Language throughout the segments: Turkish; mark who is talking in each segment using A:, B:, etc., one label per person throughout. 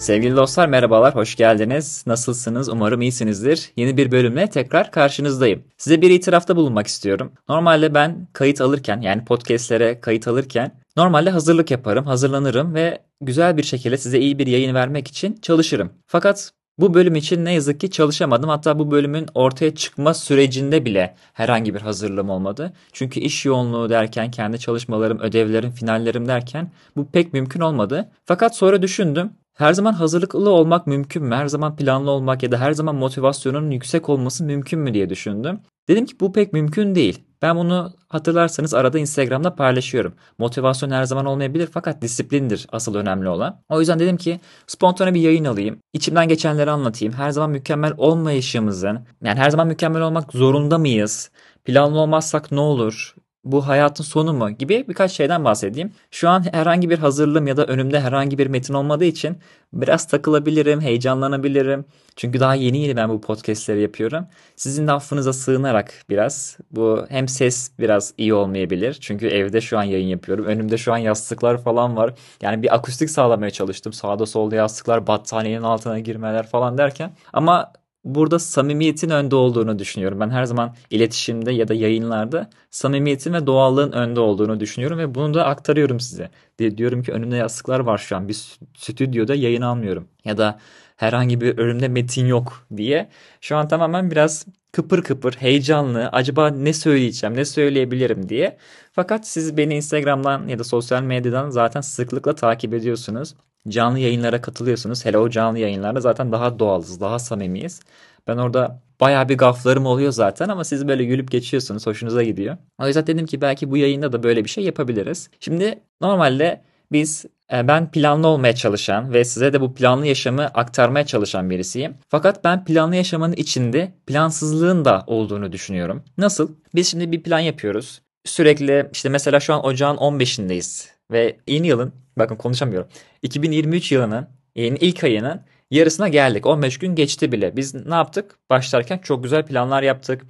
A: Sevgili dostlar merhabalar, hoş geldiniz. Nasılsınız? Umarım iyisinizdir. Yeni bir bölümle tekrar karşınızdayım. Size bir itirafta bulunmak istiyorum. Normalde ben kayıt alırken yani podcastlere kayıt alırken normalde hazırlık yaparım, hazırlanırım ve güzel bir şekilde size iyi bir yayın vermek için çalışırım. Fakat bu bölüm için ne yazık ki çalışamadım. Hatta bu bölümün ortaya çıkma sürecinde bile herhangi bir hazırlığım olmadı. Çünkü iş yoğunluğu derken, kendi çalışmalarım, ödevlerim, finallerim derken bu pek mümkün olmadı. Fakat sonra düşündüm. Her zaman hazırlıklı olmak mümkün mü? Her zaman planlı olmak ya da her zaman motivasyonun yüksek olması mümkün mü diye düşündüm. Dedim ki bu pek mümkün değil. Ben bunu hatırlarsanız arada Instagram'da paylaşıyorum. Motivasyon her zaman olmayabilir fakat disiplindir asıl önemli olan. O yüzden dedim ki spontane bir yayın alayım. İçimden geçenleri anlatayım. Her zaman mükemmel olmayışımızın, yani her zaman mükemmel olmak zorunda mıyız? Planlı olmazsak ne olur? Bu hayatın sonu mu gibi birkaç şeyden bahsedeyim. Şu an herhangi bir hazırlığım ya da önümde herhangi bir metin olmadığı için biraz takılabilirim, heyecanlanabilirim. Çünkü daha yeni yeni ben bu podcastleri yapıyorum. Sizin de affınıza sığınarak biraz bu hem ses biraz iyi olmayabilir. Çünkü evde şu an yayın yapıyorum. Önümde şu an yastıklar falan var. Yani bir akustik sağlamaya çalıştım. Sağda solda yastıklar, battaniyenin altına girmeler falan derken. Ama burada samimiyetin önde olduğunu düşünüyorum. Ben her zaman iletişimde ya da yayınlarda samimiyetin ve doğallığın önde olduğunu düşünüyorum ve bunu da aktarıyorum size. Diyorum ki önümde yastıklar var şu an. Bir stüdyoda yayın almıyorum. Ya da herhangi bir önümde metin yok diye. Şu an tamamen biraz kıpır kıpır, heyecanlı, acaba ne söyleyeceğim, ne söyleyebilirim diye. Fakat siz beni Instagram'dan ya da sosyal medyadan zaten sıklıkla takip ediyorsunuz canlı yayınlara katılıyorsunuz. Hele o canlı yayınlarda zaten daha doğalız, daha samimiyiz. Ben orada bayağı bir gaflarım oluyor zaten ama siz böyle gülüp geçiyorsunuz. Hoşunuza gidiyor. O yüzden dedim ki belki bu yayında da böyle bir şey yapabiliriz. Şimdi normalde biz e, ben planlı olmaya çalışan ve size de bu planlı yaşamı aktarmaya çalışan birisiyim. Fakat ben planlı yaşamın içinde plansızlığın da olduğunu düşünüyorum. Nasıl? Biz şimdi bir plan yapıyoruz. Sürekli işte mesela şu an ocağın 15'indeyiz ve yeni yılın bakın konuşamıyorum. 2023 yılının yani ilk ayının yarısına geldik. 15 gün geçti bile. Biz ne yaptık? Başlarken çok güzel planlar yaptık.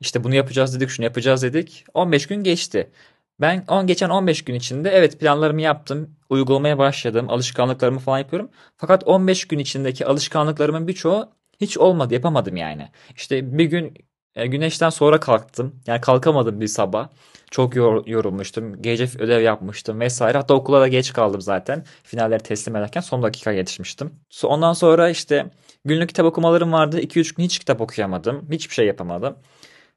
A: İşte bunu yapacağız dedik, şunu yapacağız dedik. 15 gün geçti. Ben on geçen 15 gün içinde evet planlarımı yaptım, uygulamaya başladım, alışkanlıklarımı falan yapıyorum. Fakat 15 gün içindeki alışkanlıklarımın birçoğu hiç olmadı, yapamadım yani. İşte bir gün e, güneşten sonra kalktım. Yani kalkamadım bir sabah. Çok yor, yorulmuştum. Gece ödev yapmıştım vesaire. Hatta okula da geç kaldım zaten. Finalleri teslim ederken son dakika yetişmiştim. Ondan sonra işte günlük kitap okumalarım vardı. 2-3 gün hiç kitap okuyamadım. Hiçbir şey yapamadım.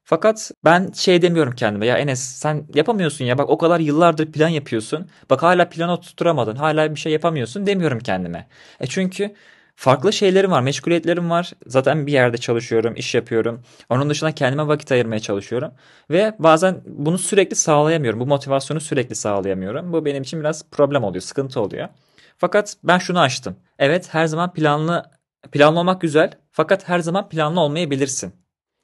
A: Fakat ben şey demiyorum kendime ya Enes sen yapamıyorsun ya bak o kadar yıllardır plan yapıyorsun. Bak hala planı tutturamadın hala bir şey yapamıyorsun demiyorum kendime. E çünkü farklı şeylerim var, meşguliyetlerim var. Zaten bir yerde çalışıyorum, iş yapıyorum. Onun dışında kendime vakit ayırmaya çalışıyorum. Ve bazen bunu sürekli sağlayamıyorum. Bu motivasyonu sürekli sağlayamıyorum. Bu benim için biraz problem oluyor, sıkıntı oluyor. Fakat ben şunu açtım. Evet her zaman planlı planlı olmak güzel. Fakat her zaman planlı olmayabilirsin.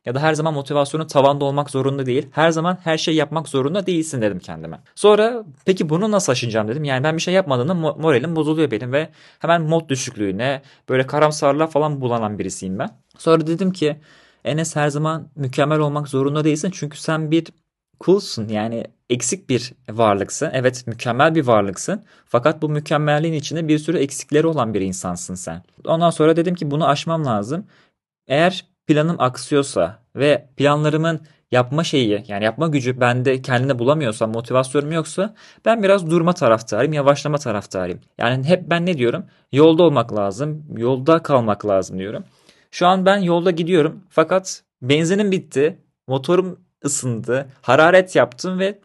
A: Ya da her zaman motivasyonun tavanda olmak zorunda değil. Her zaman her şey yapmak zorunda değilsin dedim kendime. Sonra peki bunu nasıl aşacağım dedim. Yani ben bir şey yapmadığımda moralim bozuluyor benim ve hemen mod düşüklüğüne böyle karamsarlığa falan bulanan birisiyim ben. Sonra dedim ki Enes her zaman mükemmel olmak zorunda değilsin. Çünkü sen bir kulsun yani eksik bir varlıksın. Evet mükemmel bir varlıksın. Fakat bu mükemmelliğin içinde bir sürü eksikleri olan bir insansın sen. Ondan sonra dedim ki bunu aşmam lazım. Eğer planım aksıyorsa ve planlarımın yapma şeyi yani yapma gücü bende kendine bulamıyorsam motivasyonum yoksa ben biraz durma taraftarıyım yavaşlama taraftarıyım. Yani hep ben ne diyorum yolda olmak lazım yolda kalmak lazım diyorum. Şu an ben yolda gidiyorum fakat benzinim bitti motorum ısındı hararet yaptım ve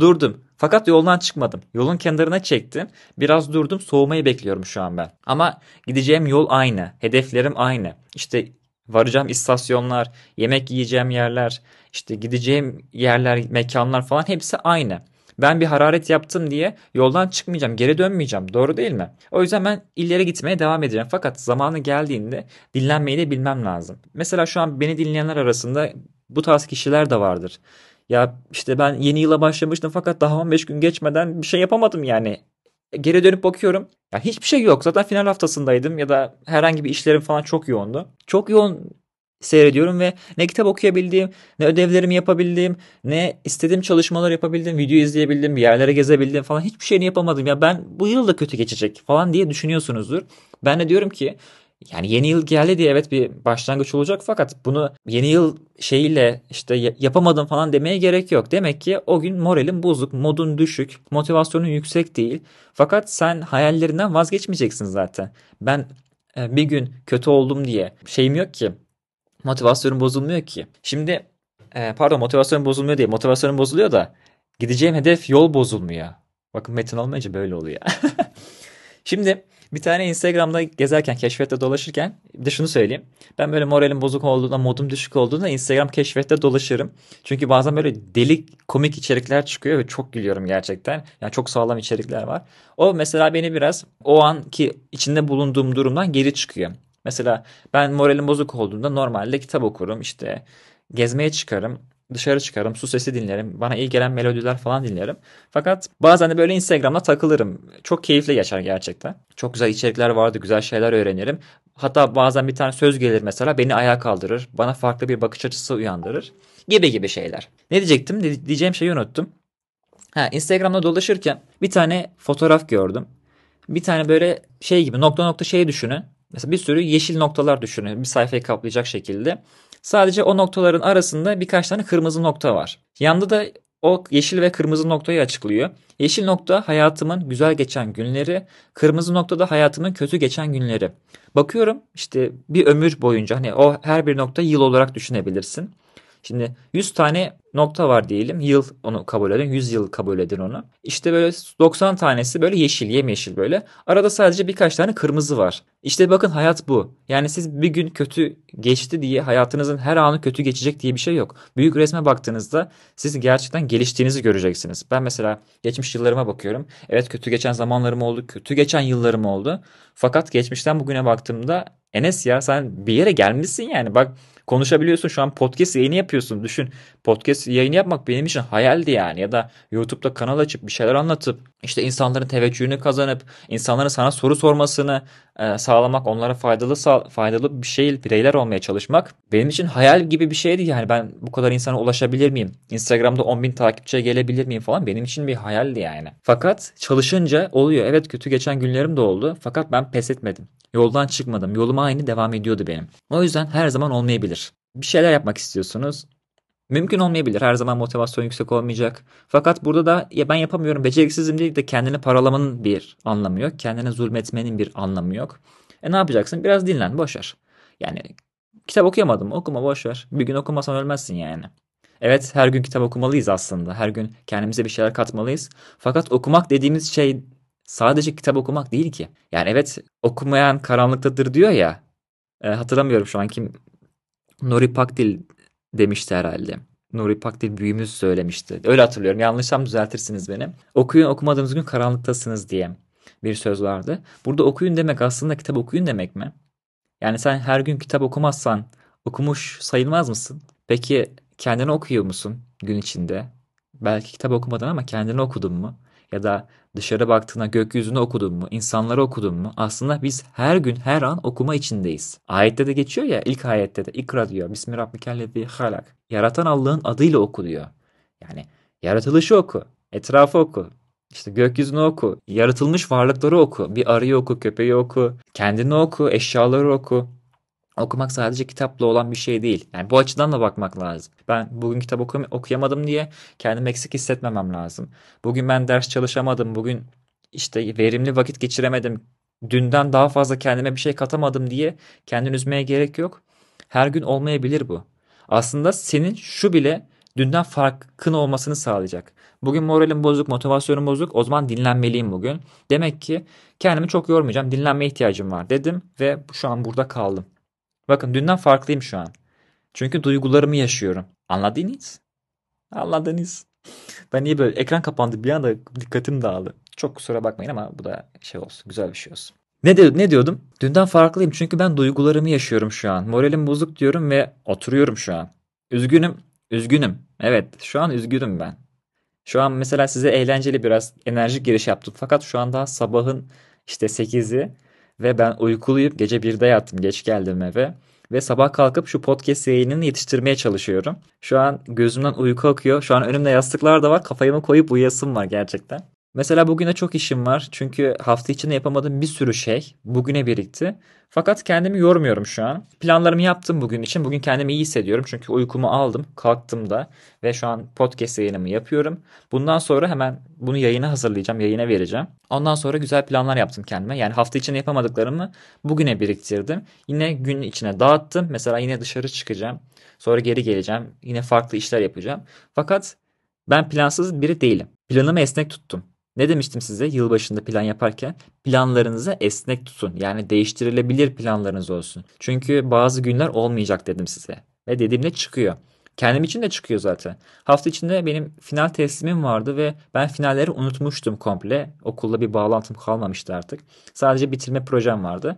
A: durdum. Fakat yoldan çıkmadım. Yolun kenarına çektim. Biraz durdum. Soğumayı bekliyorum şu an ben. Ama gideceğim yol aynı. Hedeflerim aynı. İşte varacağım istasyonlar, yemek yiyeceğim yerler, işte gideceğim yerler, mekanlar falan hepsi aynı. Ben bir hararet yaptım diye yoldan çıkmayacağım, geri dönmeyeceğim. Doğru değil mi? O yüzden ben ileri gitmeye devam edeceğim. Fakat zamanı geldiğinde dinlenmeyi de bilmem lazım. Mesela şu an beni dinleyenler arasında bu tarz kişiler de vardır. Ya işte ben yeni yıla başlamıştım fakat daha 15 gün geçmeden bir şey yapamadım yani. Geri dönüp bakıyorum. Ya hiçbir şey yok. Zaten final haftasındaydım ya da herhangi bir işlerim falan çok yoğundu. Çok yoğun seyrediyorum ve ne kitap okuyabildiğim, ne ödevlerimi yapabildiğim, ne istediğim çalışmalar yapabildim, video izleyebildim, bir yerlere gezebildim falan hiçbir şeyini yapamadım. Ya ben bu yıl da kötü geçecek falan diye düşünüyorsunuzdur. Ben de diyorum ki yani yeni yıl geldi diye evet bir başlangıç olacak fakat bunu yeni yıl şeyiyle işte yapamadım falan demeye gerek yok. Demek ki o gün moralin bozuk, modun düşük, motivasyonun yüksek değil. Fakat sen hayallerinden vazgeçmeyeceksin zaten. Ben e, bir gün kötü oldum diye şeyim yok ki. Motivasyonum bozulmuyor ki. Şimdi e, pardon motivasyonum bozulmuyor diye motivasyonum bozuluyor da gideceğim hedef yol bozulmuyor. Bakın metin olmayınca böyle oluyor. Şimdi bir tane Instagram'da gezerken, keşfette dolaşırken de şunu söyleyeyim. Ben böyle moralim bozuk olduğunda, modum düşük olduğunda Instagram keşfette dolaşırım. Çünkü bazen böyle delik komik içerikler çıkıyor ve çok gülüyorum gerçekten. Yani çok sağlam içerikler var. O mesela beni biraz o anki içinde bulunduğum durumdan geri çıkıyor. Mesela ben moralim bozuk olduğunda normalde kitap okurum, işte gezmeye çıkarım dışarı çıkarım, su sesi dinlerim. Bana iyi gelen melodiler falan dinlerim. Fakat bazen de böyle Instagram'da takılırım. Çok keyifli geçer gerçekten. Çok güzel içerikler vardı, güzel şeyler öğrenirim. Hatta bazen bir tane söz gelir mesela beni ayağa kaldırır. Bana farklı bir bakış açısı uyandırır. Gibi gibi şeyler. Ne diyecektim? Diyeceğim şeyi unuttum. Ha, Instagram'da dolaşırken bir tane fotoğraf gördüm. Bir tane böyle şey gibi nokta nokta şey düşünün. Mesela bir sürü yeşil noktalar düşünün. Bir sayfayı kaplayacak şekilde. Sadece o noktaların arasında birkaç tane kırmızı nokta var. Yanda da o yeşil ve kırmızı noktayı açıklıyor. Yeşil nokta hayatımın güzel geçen günleri, kırmızı nokta da hayatımın kötü geçen günleri. Bakıyorum işte bir ömür boyunca hani o her bir nokta yıl olarak düşünebilirsin. Şimdi 100 tane nokta var diyelim. Yıl onu kabul edin. 100 yıl kabul edin onu. İşte böyle 90 tanesi böyle yeşil, yemyeşil böyle. Arada sadece birkaç tane kırmızı var. İşte bakın hayat bu. Yani siz bir gün kötü geçti diye hayatınızın her anı kötü geçecek diye bir şey yok. Büyük resme baktığınızda siz gerçekten geliştiğinizi göreceksiniz. Ben mesela geçmiş yıllarıma bakıyorum. Evet kötü geçen zamanlarım oldu, kötü geçen yıllarım oldu. Fakat geçmişten bugüne baktığımda Enes ya sen bir yere gelmişsin yani. Bak konuşabiliyorsun şu an podcast yayını yapıyorsun. Düşün podcast yayını yapmak benim için hayaldi yani. Ya da YouTube'da kanal açıp bir şeyler anlatıp işte insanların teveccühünü kazanıp insanların sana soru sormasını e, sağlamak, onlara faydalı faydalı bir şey bireyler olmaya çalışmak benim için hayal gibi bir şeydi yani. Ben bu kadar insana ulaşabilir miyim? Instagram'da 10 bin takipçiye gelebilir miyim falan benim için bir hayaldi yani. Fakat çalışınca oluyor. Evet kötü geçen günlerim de oldu. Fakat ben pes etmedim. Yoldan çıkmadım. Yoluma aynı devam ediyordu benim. O yüzden her zaman olmayabilir. Bir şeyler yapmak istiyorsunuz. Mümkün olmayabilir. Her zaman motivasyon yüksek olmayacak. Fakat burada da ya ben yapamıyorum, beceriksizim değil de kendini paralamanın bir anlamı yok. Kendine zulmetmenin bir anlamı yok. E ne yapacaksın? Biraz dinlen, boşver. Yani kitap okuyamadım, okuma boşver. Bir gün okumasan ölmezsin yani. Evet her gün kitap okumalıyız aslında. Her gün kendimize bir şeyler katmalıyız. Fakat okumak dediğimiz şey sadece kitap okumak değil ki. Yani evet okumayan karanlıktadır diyor ya. E, hatırlamıyorum şu an kim Nuri Pakdil demişti herhalde. Nuri Pakdil büyüğümüz söylemişti. Öyle hatırlıyorum. Yanlışsam düzeltirsiniz beni. Okuyun okumadığınız gün karanlıktasınız diye bir söz vardı. Burada okuyun demek aslında kitap okuyun demek mi? Yani sen her gün kitap okumazsan okumuş sayılmaz mısın? Peki kendini okuyor musun gün içinde? Belki kitap okumadın ama kendini okudun mu? Ya da Dışarı baktığında gökyüzünü okudun mu, insanları okudun mu? Aslında biz her gün her an okuma içindeyiz. Ayette de geçiyor ya ilk ayette de ikra diyor. Bismi rabbikellezi halak. Yaratan Allah'ın adıyla oku diyor. Yani yaratılışı oku, etrafı oku, işte gökyüzünü oku, yaratılmış varlıkları oku, bir arıyı oku, köpeği oku, kendini oku, eşyaları oku. Okumak sadece kitapla olan bir şey değil. Yani bu açıdan da bakmak lazım. Ben bugün kitap okuyam okuyamadım diye kendimi eksik hissetmemem lazım. Bugün ben ders çalışamadım. Bugün işte verimli vakit geçiremedim. Dünden daha fazla kendime bir şey katamadım diye kendini üzmeye gerek yok. Her gün olmayabilir bu. Aslında senin şu bile dünden farkın olmasını sağlayacak. Bugün moralim bozuk, motivasyonum bozuk. O zaman dinlenmeliyim bugün. Demek ki kendimi çok yormayacağım. Dinlenme ihtiyacım var dedim ve şu an burada kaldım. Bakın dünden farklıyım şu an. Çünkü duygularımı yaşıyorum. Anladınız? Anladınız. Ben niye böyle ekran kapandı bir anda dikkatim dağıldı. Çok kusura bakmayın ama bu da şey olsun güzel bir şey olsun. Ne, de, ne diyordum? Dünden farklıyım çünkü ben duygularımı yaşıyorum şu an. Moralim bozuk diyorum ve oturuyorum şu an. Üzgünüm. Üzgünüm. Evet şu an üzgünüm ben. Şu an mesela size eğlenceli biraz enerjik giriş yaptım. Fakat şu an daha sabahın işte 8'i ve ben uykuluyum. Gece 1'de yattım. Geç geldim eve. Ve sabah kalkıp şu podcast yayınını yetiştirmeye çalışıyorum. Şu an gözümden uyku akıyor. Şu an önümde yastıklar da var. Kafayı koyup uyuyasım var gerçekten. Mesela bugüne çok işim var. Çünkü hafta içinde yapamadığım bir sürü şey bugüne birikti. Fakat kendimi yormuyorum şu an. Planlarımı yaptım bugün için. Bugün kendimi iyi hissediyorum. Çünkü uykumu aldım. Kalktım da. Ve şu an podcast yayınımı yapıyorum. Bundan sonra hemen bunu yayına hazırlayacağım. Yayına vereceğim. Ondan sonra güzel planlar yaptım kendime. Yani hafta içinde yapamadıklarımı bugüne biriktirdim. Yine gün içine dağıttım. Mesela yine dışarı çıkacağım. Sonra geri geleceğim. Yine farklı işler yapacağım. Fakat ben plansız biri değilim. Planımı esnek tuttum. Ne demiştim size yılbaşında plan yaparken? Planlarınızı esnek tutun. Yani değiştirilebilir planlarınız olsun. Çünkü bazı günler olmayacak dedim size. Ve dediğimde çıkıyor. Kendim için de çıkıyor zaten. Hafta içinde benim final teslimim vardı ve ben finalleri unutmuştum komple. Okulda bir bağlantım kalmamıştı artık. Sadece bitirme projem vardı.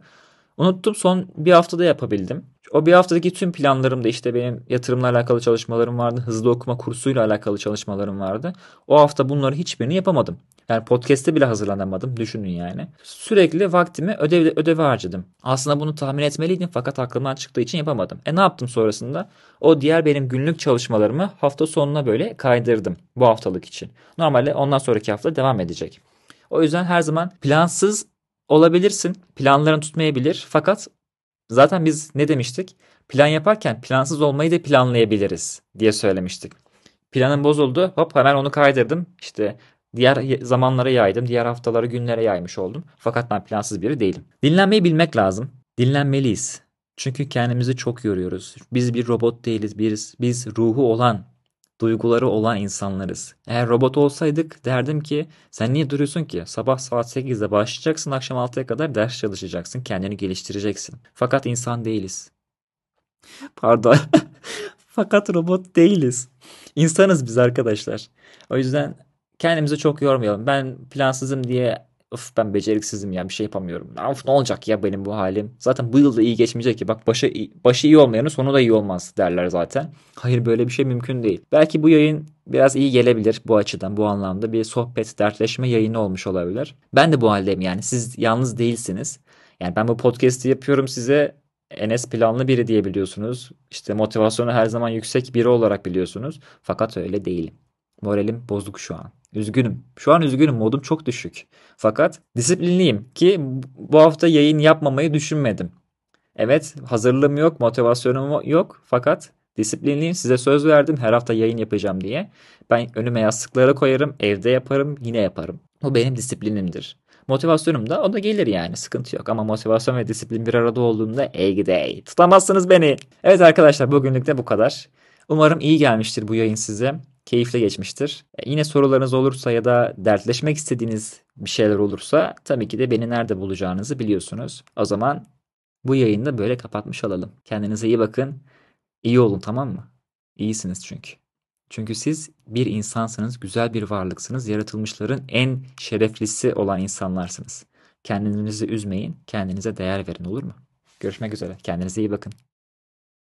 A: Unuttum son bir haftada yapabildim. O bir haftadaki tüm planlarımda işte benim yatırımla alakalı çalışmalarım vardı. Hızlı okuma kursuyla alakalı çalışmalarım vardı. O hafta bunları hiçbirini yapamadım. Yani podcast'te bile hazırlanamadım. Düşünün yani. Sürekli vaktimi ödev, ödeve harcadım. Aslında bunu tahmin etmeliydim fakat aklımdan çıktığı için yapamadım. E ne yaptım sonrasında? O diğer benim günlük çalışmalarımı hafta sonuna böyle kaydırdım bu haftalık için. Normalde ondan sonraki hafta devam edecek. O yüzden her zaman plansız olabilirsin. Planların tutmayabilir. Fakat zaten biz ne demiştik? Plan yaparken plansız olmayı da planlayabiliriz diye söylemiştik. Planım bozuldu. Hop hemen onu kaydırdım. İşte diğer zamanlara yaydım. Diğer haftaları günlere yaymış oldum. Fakat ben plansız biri değilim. Dinlenmeyi bilmek lazım. Dinlenmeliyiz. Çünkü kendimizi çok yoruyoruz. Biz bir robot değiliz. Biz, biz ruhu olan, duyguları olan insanlarız. Eğer robot olsaydık derdim ki sen niye duruyorsun ki? Sabah saat 8'de başlayacaksın akşam 6'ya kadar ders çalışacaksın. Kendini geliştireceksin. Fakat insan değiliz. Pardon. Fakat robot değiliz. İnsanız biz arkadaşlar. O yüzden kendimizi çok yormayalım. Ben plansızım diye Of ben beceriksizim ya bir şey yapamıyorum. Of ne olacak ya benim bu halim. Zaten bu yıl da iyi geçmeyecek ki. Bak başı, başı iyi olmayanın sonu da iyi olmaz derler zaten. Hayır böyle bir şey mümkün değil. Belki bu yayın biraz iyi gelebilir bu açıdan bu anlamda. Bir sohbet dertleşme yayını olmuş olabilir. Ben de bu haldeyim yani siz yalnız değilsiniz. Yani ben bu podcast'i yapıyorum size Enes planlı biri diye biliyorsunuz. İşte motivasyonu her zaman yüksek biri olarak biliyorsunuz. Fakat öyle değilim. Moralim bozuk şu an. Üzgünüm. Şu an üzgünüm. Modum çok düşük. Fakat disiplinliyim ki bu hafta yayın yapmamayı düşünmedim. Evet hazırlığım yok, motivasyonum yok fakat disiplinliyim. Size söz verdim her hafta yayın yapacağım diye. Ben önüme yastıklara koyarım, evde yaparım, yine yaparım. Bu benim disiplinimdir. Motivasyonum da o da gelir yani sıkıntı yok. Ama motivasyon ve disiplin bir arada olduğunda ey gidey tutamazsınız beni. Evet arkadaşlar bugünlük de bu kadar. Umarım iyi gelmiştir bu yayın size keyifle geçmiştir. E, yine sorularınız olursa ya da dertleşmek istediğiniz bir şeyler olursa tabii ki de beni nerede bulacağınızı biliyorsunuz. O zaman bu yayını böyle kapatmış olalım. Kendinize iyi bakın. İyi olun tamam mı? İyisiniz çünkü. Çünkü siz bir insansınız, güzel bir varlıksınız. Yaratılmışların en şereflisi olan insanlarsınız. Kendinizi üzmeyin, kendinize değer verin olur mu? Görüşmek üzere. Kendinize iyi bakın.